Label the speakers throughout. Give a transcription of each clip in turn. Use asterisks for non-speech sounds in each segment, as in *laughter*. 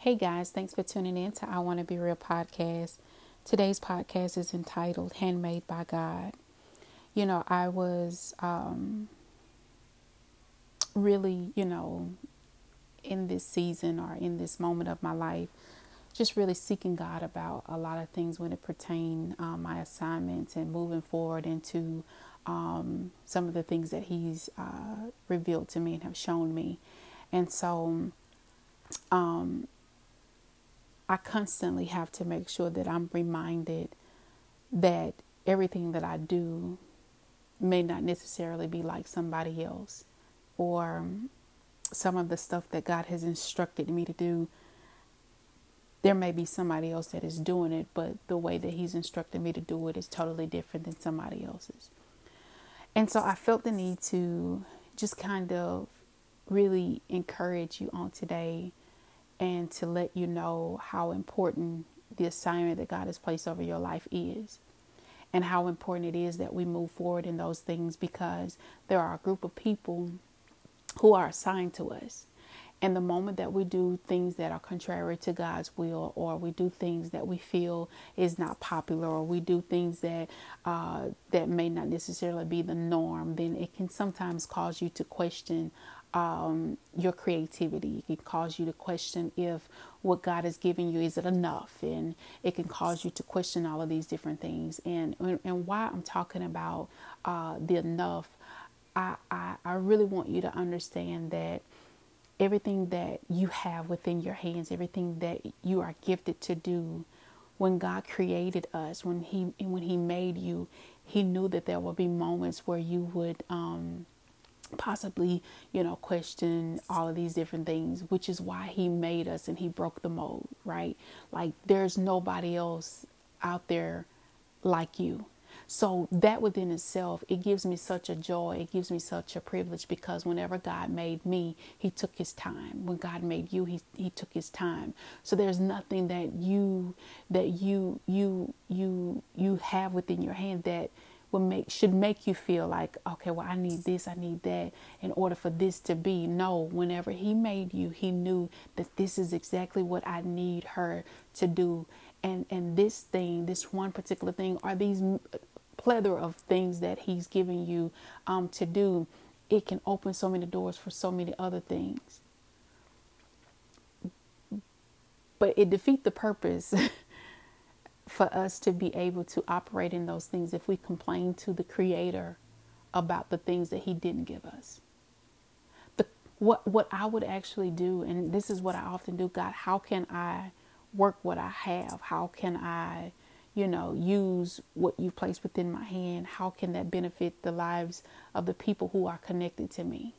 Speaker 1: Hey guys, thanks for tuning in to I Want to Be Real podcast. Today's podcast is entitled Handmade by God. You know, I was um, really, you know, in this season or in this moment of my life, just really seeking God about a lot of things when it pertain um, my assignments and moving forward into um, some of the things that He's uh, revealed to me and have shown me. And so, um, I constantly have to make sure that I'm reminded that everything that I do may not necessarily be like somebody else or some of the stuff that God has instructed me to do. There may be somebody else that is doing it, but the way that He's instructed me to do it is totally different than somebody else's. And so I felt the need to just kind of really encourage you on today and to let you know how important the assignment that God has placed over your life is and how important it is that we move forward in those things because there are a group of people who are assigned to us. And the moment that we do things that are contrary to God's will, or we do things that we feel is not popular, or we do things that uh, that may not necessarily be the norm, then it can sometimes cause you to question um, your creativity. It can cause you to question if what God has given you is it enough, and it can cause you to question all of these different things. And and why I'm talking about uh, the enough, I, I I really want you to understand that everything that you have within your hands, everything that you are gifted to do, when God created us, when He when He made you, He knew that there would be moments where you would. Um, possibly, you know, question all of these different things, which is why he made us and he broke the mold, right? Like there's nobody else out there like you. So that within itself, it gives me such a joy. It gives me such a privilege because whenever God made me, he took his time. When God made you, he he took his time. So there's nothing that you that you you you you have within your hand that will make should make you feel like okay well i need this i need that in order for this to be. No whenever he made you he knew that this is exactly what i need her to do. And and this thing this one particular thing are these plethora of things that he's giving you um, to do. It can open so many doors for so many other things. But it defeat the purpose *laughs* for us to be able to operate in those things if we complain to the creator about the things that he didn't give us. The what what I would actually do and this is what I often do God how can I work what I have? How can I you know use what you've placed within my hand? How can that benefit the lives of the people who are connected to me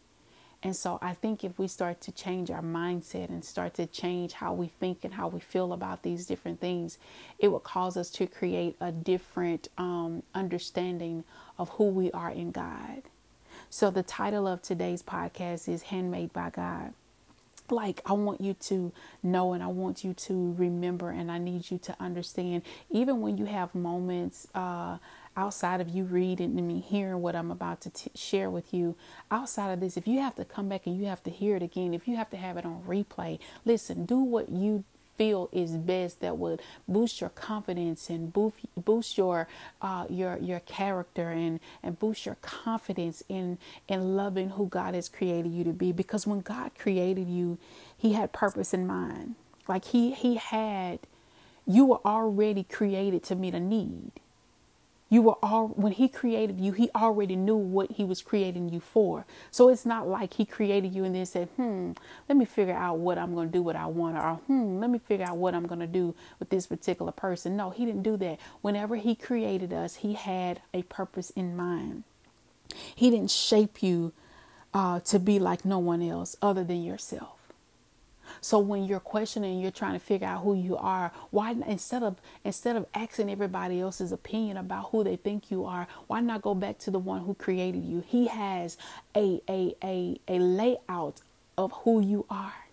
Speaker 1: and so I think if we start to change our mindset and start to change how we think and how we feel about these different things, it will cause us to create a different um, understanding of who we are in God. So the title of today's podcast is Handmade by God. Like, I want you to know and I want you to remember, and I need you to understand, even when you have moments, uh, outside of you reading and me hearing what I'm about to t- share with you, outside of this, if you have to come back and you have to hear it again, if you have to have it on replay, listen, do what you feel is best that would boost your confidence and boost boost your uh, your your character and and boost your confidence in in loving who God has created you to be. Because when God created you he had purpose in mind. Like he he had you were already created to meet a need you were all when he created you, he already knew what he was creating you for. So it's not like he created you and then said, "Hmm, let me figure out what I'm going to do what I want," or "Hmm, let me figure out what I'm going to do with this particular person." No, he didn't do that. Whenever he created us, he had a purpose in mind. He didn't shape you uh, to be like no one else other than yourself. So when you're questioning, you're trying to figure out who you are. Why instead of instead of asking everybody else's opinion about who they think you are, why not go back to the one who created you? He has a a a a layout of who you are.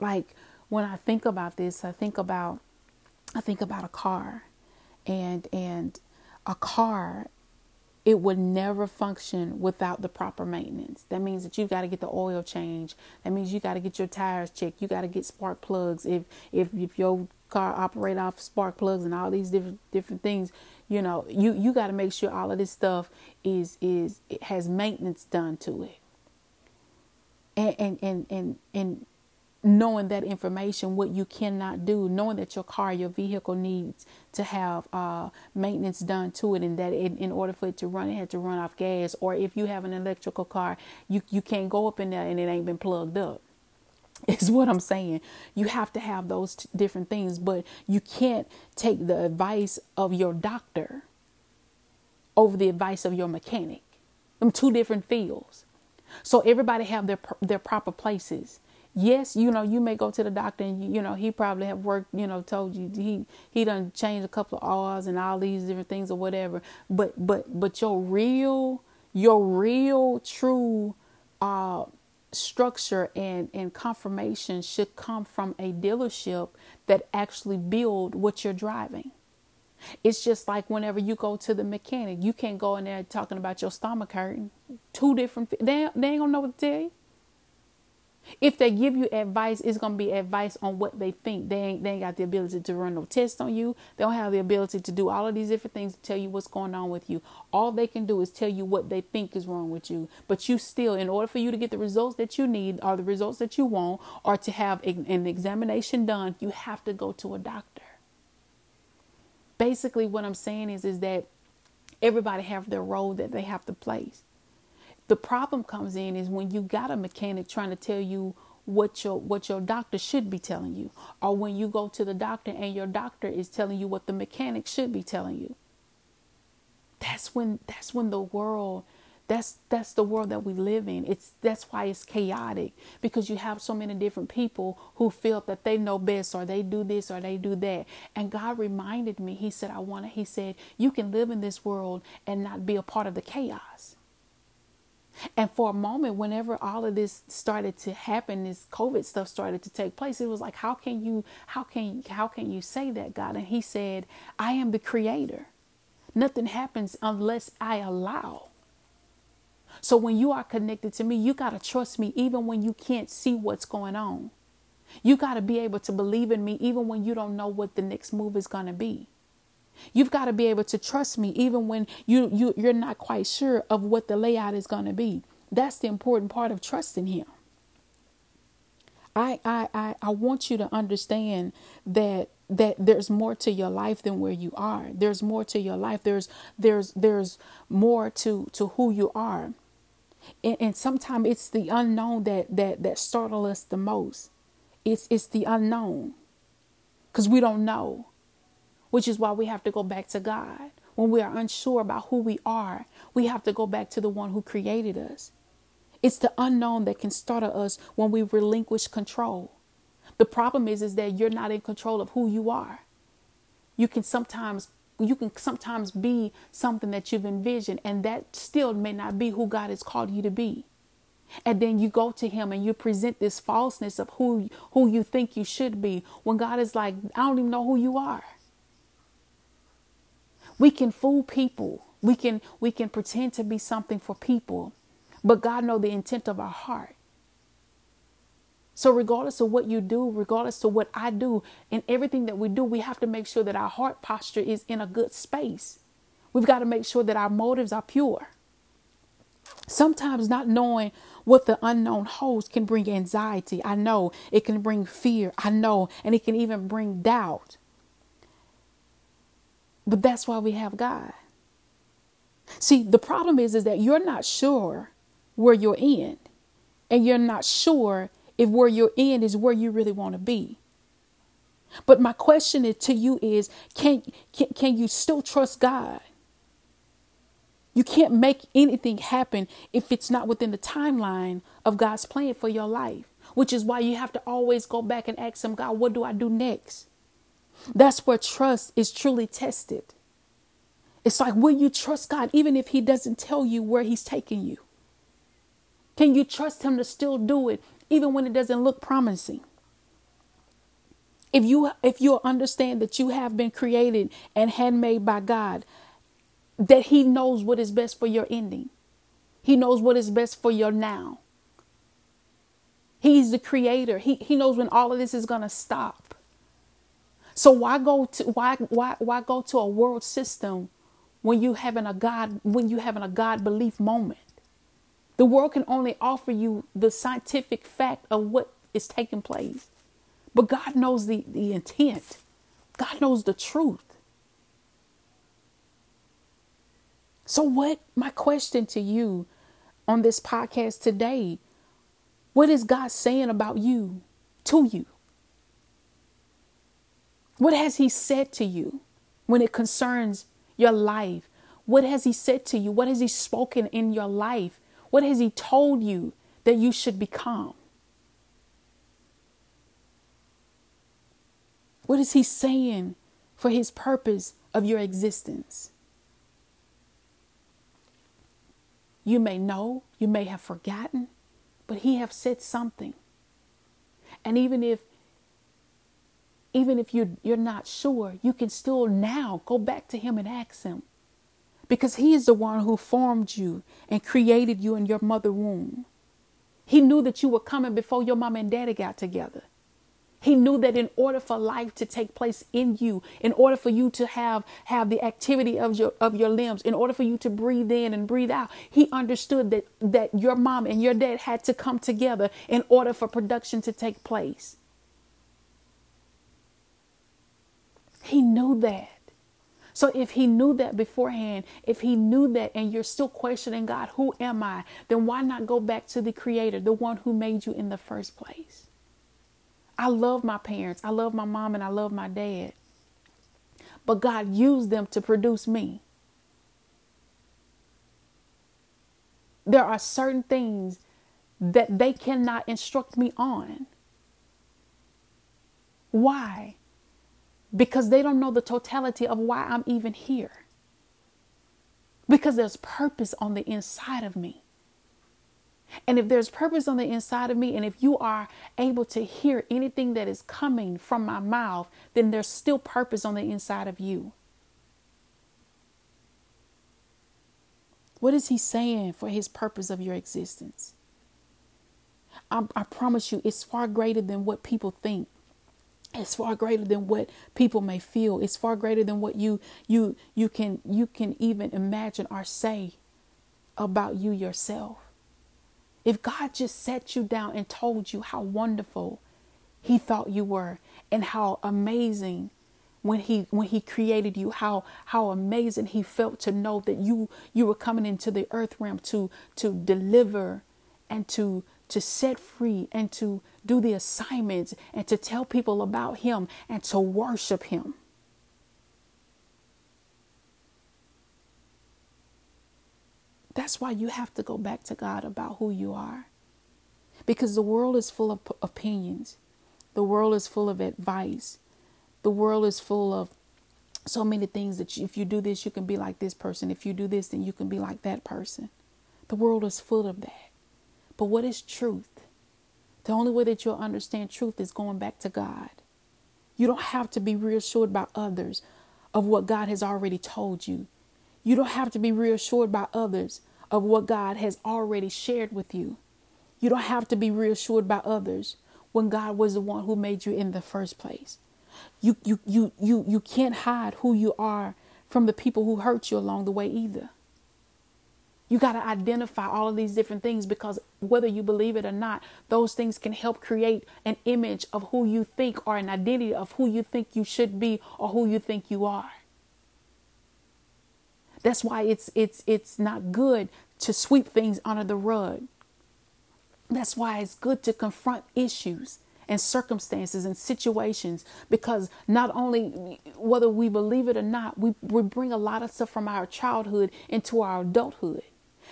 Speaker 1: Like when I think about this, I think about I think about a car and and a car it would never function without the proper maintenance. That means that you've got to get the oil change. That means you got to get your tires checked. You got to get spark plugs. If if if your car operate off spark plugs and all these different different things, you know, you you got to make sure all of this stuff is is it has maintenance done to it. And and and and and knowing that information, what you cannot do, knowing that your car, your vehicle needs to have uh, maintenance done to it, and that it, in order for it to run, it had to run off gas. Or if you have an electrical car, you you can't go up in there and it ain't been plugged up. *laughs* Is what I'm saying. You have to have those t- different things, but you can't take the advice of your doctor over the advice of your mechanic. Them two different fields. So everybody have their their proper places yes, you know, you may go to the doctor and you, know he probably have worked, you know, told you he he done changed a couple of R's and all these different things or whatever. But but but your real your real true uh structure and and confirmation should come from a dealership that actually build what you're driving. It's just like whenever you go to the mechanic, you can't go in there talking about your stomach hurting. Two different, they, they ain't gonna know what to tell you. If they give you advice, it's gonna be advice on what they think. They ain't they ain't got the ability to run no tests on you. They don't have the ability to do all of these different things to tell you what's going on with you. All they can do is tell you what they think is wrong with you. But you still, in order for you to get the results that you need or the results that you want, or to have an examination done, you have to go to a doctor. Basically, what I'm saying is is that everybody have their role that they have to play. The problem comes in is when you got a mechanic trying to tell you what your what your doctor should be telling you or when you go to the doctor and your doctor is telling you what the mechanic should be telling you. That's when that's when the world that's that's the world that we live in. It's that's why it's chaotic because you have so many different people who feel that they know best or they do this or they do that. And God reminded me, He said, I want to, He said, you can live in this world and not be a part of the chaos. And for a moment, whenever all of this started to happen, this COVID stuff started to take place, it was like, how can you, how can, how can you say that, God? And He said, I am the creator. Nothing happens unless I allow. So when you are connected to me, you got to trust me even when you can't see what's going on. You got to be able to believe in me even when you don't know what the next move is going to be. You've got to be able to trust me even when you, you you're not quite sure of what the layout is going to be. That's the important part of trusting him. I, I I I want you to understand that that there's more to your life than where you are. There's more to your life. There's there's there's more to to who you are. And, and sometimes it's the unknown that that that startle us the most. It's it's the unknown. Cuz we don't know which is why we have to go back to God. When we are unsure about who we are, we have to go back to the one who created us. It's the unknown that can startle us when we relinquish control. The problem is, is that you're not in control of who you are. You can sometimes you can sometimes be something that you've envisioned, and that still may not be who God has called you to be. And then you go to him and you present this falseness of who who you think you should be when God is like, I don't even know who you are. We can fool people. We can we can pretend to be something for people, but God know the intent of our heart. So regardless of what you do, regardless of what I do, in everything that we do, we have to make sure that our heart posture is in a good space. We've got to make sure that our motives are pure. Sometimes not knowing what the unknown holds can bring anxiety. I know it can bring fear. I know, and it can even bring doubt. But that's why we have God. See, the problem is, is that you're not sure where you're in, and you're not sure if where you're in is where you really want to be. But my question to you is can, can, can you still trust God? You can't make anything happen if it's not within the timeline of God's plan for your life, which is why you have to always go back and ask Him, God, what do I do next? That's where trust is truly tested. It's like, will you trust God even if He doesn't tell you where He's taking you? Can you trust Him to still do it even when it doesn't look promising? If you if you understand that you have been created and handmade by God, that He knows what is best for your ending. He knows what is best for your now. He's the creator. He, he knows when all of this is going to stop. So why go to why why why go to a world system when you having a God when you having a God belief moment? The world can only offer you the scientific fact of what is taking place. But God knows the, the intent. God knows the truth. So, what my question to you on this podcast today? What is God saying about you to you? What has He said to you when it concerns your life? What has He said to you? What has He spoken in your life? What has He told you that you should become? What is He saying for His purpose of your existence? You may know, you may have forgotten, but he have said something. And even if even if you you're not sure, you can still now go back to him and ask him. Because he is the one who formed you and created you in your mother womb. He knew that you were coming before your mom and daddy got together. He knew that in order for life to take place in you, in order for you to have have the activity of your of your limbs, in order for you to breathe in and breathe out, he understood that that your mom and your dad had to come together in order for production to take place. He knew that. So if he knew that beforehand, if he knew that and you're still questioning God, who am I? Then why not go back to the creator, the one who made you in the first place? I love my parents. I love my mom and I love my dad. But God used them to produce me. There are certain things that they cannot instruct me on. Why? Because they don't know the totality of why I'm even here. Because there's purpose on the inside of me. And if there's purpose on the inside of me, and if you are able to hear anything that is coming from my mouth, then there's still purpose on the inside of you. What is he saying for his purpose of your existence? I, I promise you, it's far greater than what people think. It's far greater than what people may feel. It's far greater than what you you you can you can even imagine or say about you yourself. If God just set you down and told you how wonderful he thought you were and how amazing when he when he created you how how amazing he felt to know that you you were coming into the earth realm to to deliver and to to set free and to do the assignments and to tell people about him and to worship him That's why you have to go back to God about who you are. Because the world is full of opinions, the world is full of advice, the world is full of so many things that you, if you do this, you can be like this person. If you do this, then you can be like that person. The world is full of that. But what is truth? The only way that you'll understand truth is going back to God. You don't have to be reassured by others of what God has already told you. You don't have to be reassured by others of what God has already shared with you. You don't have to be reassured by others when God was the one who made you in the first place. You you you you you can't hide who you are from the people who hurt you along the way either. You got to identify all of these different things because whether you believe it or not, those things can help create an image of who you think or an identity of who you think you should be or who you think you are. That's why it's it's it's not good to sweep things under the rug. That's why it's good to confront issues and circumstances and situations because not only whether we believe it or not, we, we bring a lot of stuff from our childhood into our adulthood.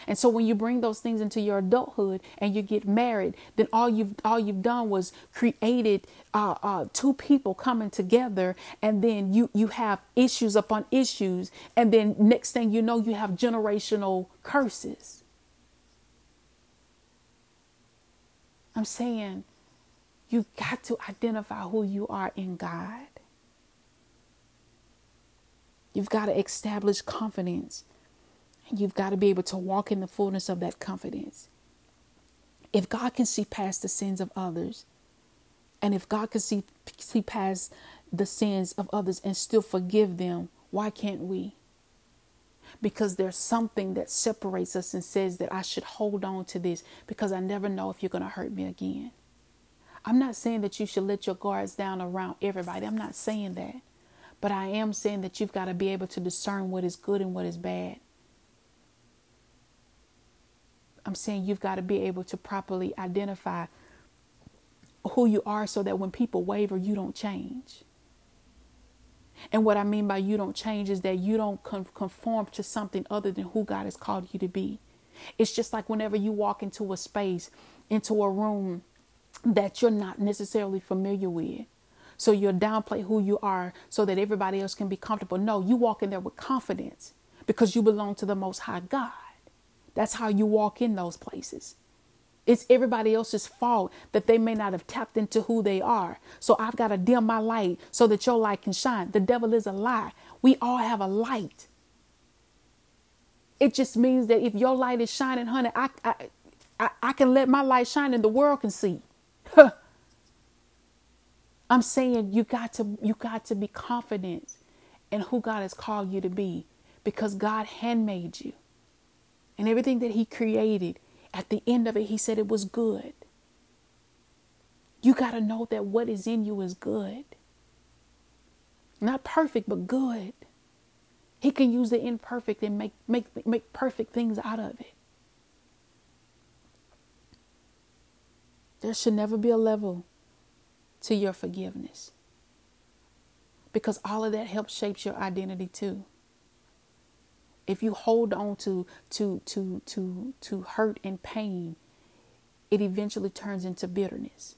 Speaker 1: And so when you bring those things into your adulthood and you get married, then all you've all you've done was created uh, uh, two people coming together, and then you you have issues upon issues, and then next thing you know, you have generational curses. I'm saying you got to identify who you are in God. You've got to establish confidence you've got to be able to walk in the fullness of that confidence. If God can see past the sins of others, and if God can see, see past the sins of others and still forgive them, why can't we? Because there's something that separates us and says that I should hold on to this because I never know if you're going to hurt me again. I'm not saying that you should let your guards down around everybody. I'm not saying that. But I am saying that you've got to be able to discern what is good and what is bad. I'm saying you've got to be able to properly identify who you are so that when people waver, you don't change. And what I mean by you don't change is that you don't conform to something other than who God has called you to be. It's just like whenever you walk into a space, into a room that you're not necessarily familiar with. So you downplay who you are so that everybody else can be comfortable. No, you walk in there with confidence because you belong to the Most High God. That's how you walk in those places. It's everybody else's fault that they may not have tapped into who they are. So I've got to dim my light so that your light can shine. The devil is a lie. We all have a light. It just means that if your light is shining, honey, I, I, I, I can let my light shine and the world can see. I'm saying you got to you got to be confident in who God has called you to be because God handmade you. And everything that he created, at the end of it, he said it was good. You got to know that what is in you is good. Not perfect, but good. He can use the imperfect and make, make, make perfect things out of it. There should never be a level to your forgiveness because all of that helps shapes your identity too if you hold on to to to to to hurt and pain it eventually turns into bitterness.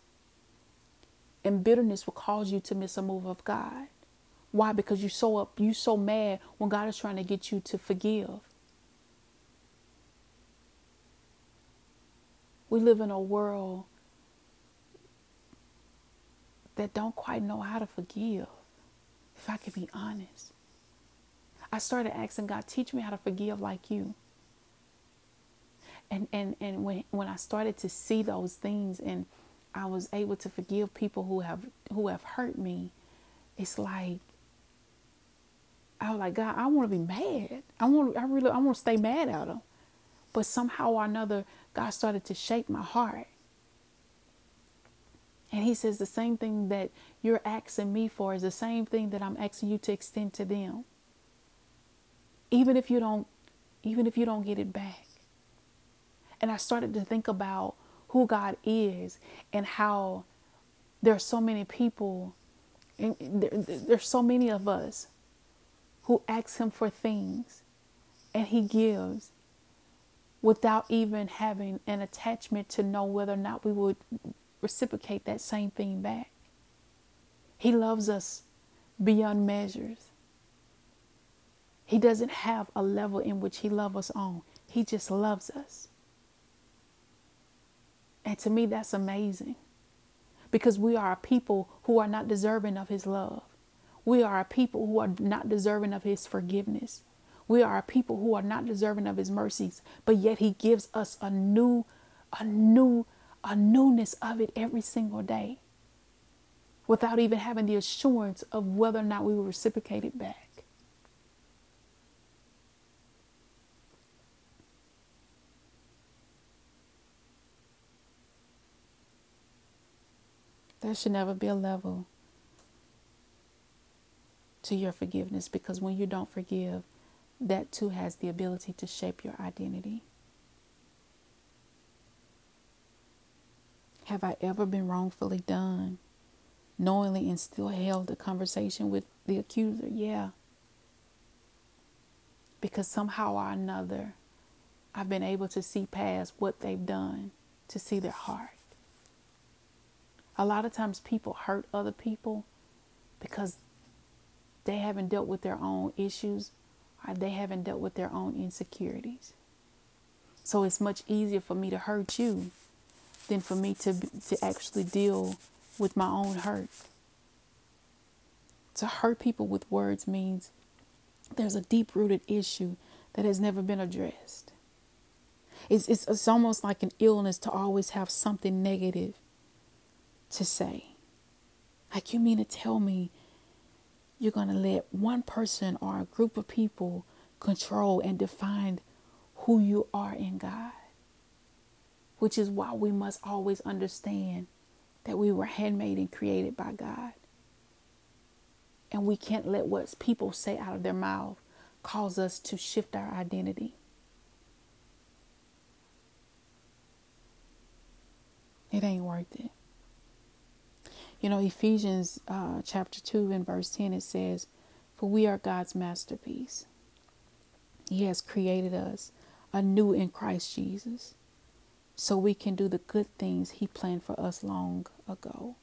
Speaker 1: And bitterness will cause you to miss a move of god. Why? Because you're so up you so mad when god is trying to get you to forgive. We live in a world that don't quite know how to forgive if i can be honest I started asking God, teach me how to forgive like you. And and and when when I started to see those things and I was able to forgive people who have who have hurt me, it's like I was like, God, I want to be mad. I want I really I want to stay mad at them. But somehow or another, God started to shape my heart. And he says the same thing that you're asking me for is the same thing that I'm asking you to extend to them even if you don't even if you don't get it back. And i started to think about who god is and how there are so many people and there, there's so many of us who ask him for things and he gives without even having an attachment to know whether or not we would reciprocate that same thing back. He loves us beyond measures he doesn't have a level in which He loves us on. He just loves us. And to me, that's amazing because we are a people who are not deserving of His love. We are a people who are not deserving of His forgiveness. We are a people who are not deserving of His mercies, but yet He gives us a new, a new, a newness of it every single day without even having the assurance of whether or not we will reciprocate it back. There should never be a level to your forgiveness because when you don't forgive, that too has the ability to shape your identity. Have I ever been wrongfully done, knowingly, and still held a conversation with the accuser? Yeah. Because somehow or another, I've been able to see past what they've done, to see their heart. A lot of times people hurt other people because they haven't dealt with their own issues or they haven't dealt with their own insecurities. So it's much easier for me to hurt you than for me to to actually deal with my own hurt. To hurt people with words means there's a deep rooted issue that has never been addressed. It's, it's, it's almost like an illness to always have something negative to say. Like, you mean to tell me you're going to let one person or a group of people control and define who you are in God? Which is why we must always understand that we were handmade and created by God. And we can't let what people say out of their mouth cause us to shift our identity. It ain't worth it. You know, Ephesians uh, chapter 2 and verse 10, it says, For we are God's masterpiece. He has created us anew in Christ Jesus so we can do the good things He planned for us long ago.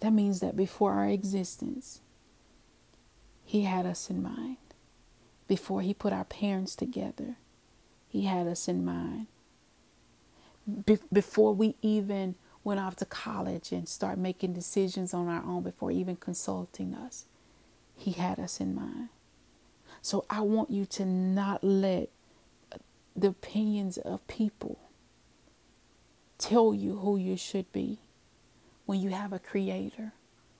Speaker 1: That means that before our existence, He had us in mind. Before He put our parents together, He had us in mind. Be- before we even went off to college and start making decisions on our own, before even consulting us, He had us in mind. So I want you to not let the opinions of people tell you who you should be when you have a creator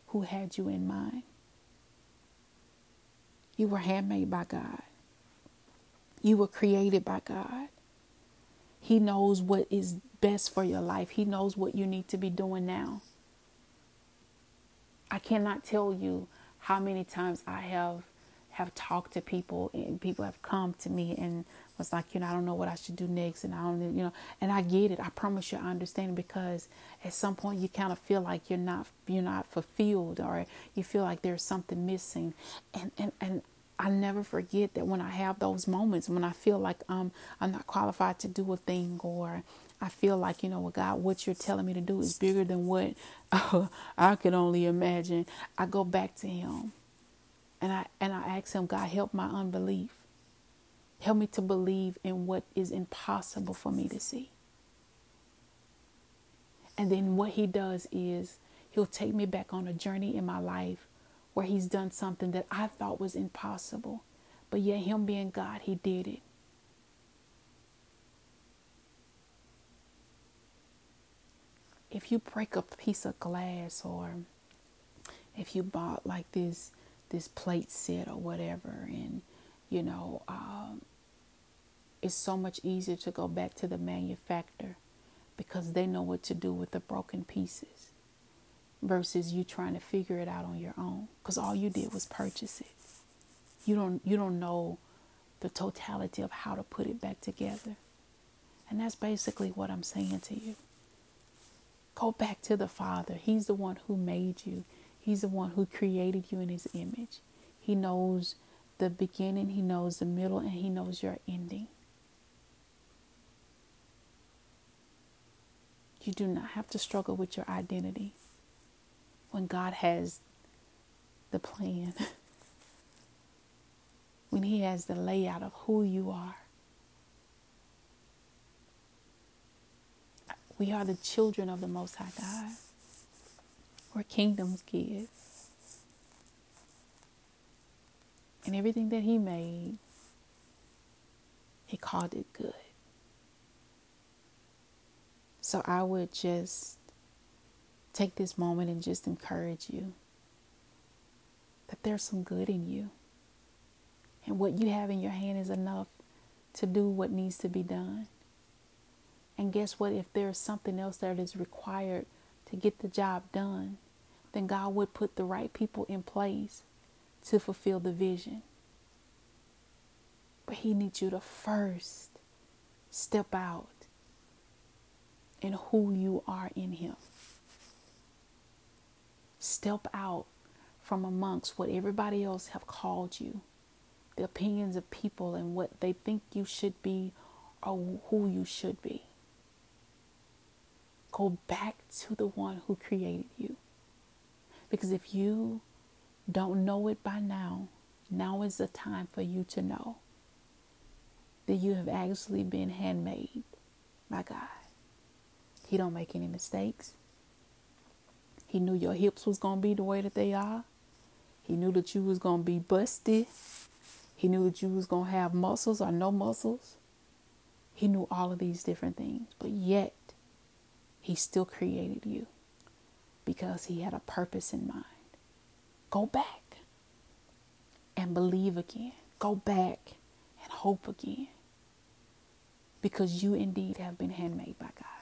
Speaker 1: who had you in mind. You were handmade by God. You were created by God. He knows what is best for your life. He knows what you need to be doing now. I cannot tell you how many times I have have talked to people and people have come to me and was like, you know, I don't know what I should do next and I don't you know and I get it. I promise you I understand because at some point you kind of feel like you're not you're not fulfilled or you feel like there's something missing. And and and I never forget that when I have those moments when I feel like um I'm not qualified to do a thing or I feel like, you know, well, God, what you're telling me to do is bigger than what uh, *laughs* I could only imagine. I go back to Him and I and I ask him, God, help my unbelief. Help me to believe in what is impossible for me to see. And then what he does is he'll take me back on a journey in my life where he's done something that I thought was impossible. But yet him being God, he did it. If you break a piece of glass or if you bought like this this plate set or whatever and you know um, it's so much easier to go back to the manufacturer because they know what to do with the broken pieces versus you trying to figure it out on your own because all you did was purchase it. You don't you don't know the totality of how to put it back together. And that's basically what i'm saying to you. Go back to the father. He's the one who made you. He's the one who created you in his image. He knows the beginning, he knows the middle, and he knows your ending. You do not have to struggle with your identity when God has the plan, *laughs* when He has the layout of who you are. We are the children of the Most High God or kingdom's kids. And everything that he made, he called it good. So I would just take this moment and just encourage you that there's some good in you. And what you have in your hand is enough to do what needs to be done. And guess what? If there's something else that is required to get the job done, then God would put the right people in place to fulfill the vision. But He needs you to first step out in who you are in Him. Step out from amongst what everybody else have called you, the opinions of people and what they think you should be or who you should be. Go back to the one who created you. Because if you don't know it by now, now is the time for you to know that you have actually been handmade by God. He don't make any mistakes. He knew your hips was going to be the way that they are. He knew that you was going to be busted. He knew that you was going to have muscles or no muscles. He knew all of these different things, but yet he still created you because he had a purpose in mind. Go back and believe again. Go back and hope again because you indeed have been handmade by God.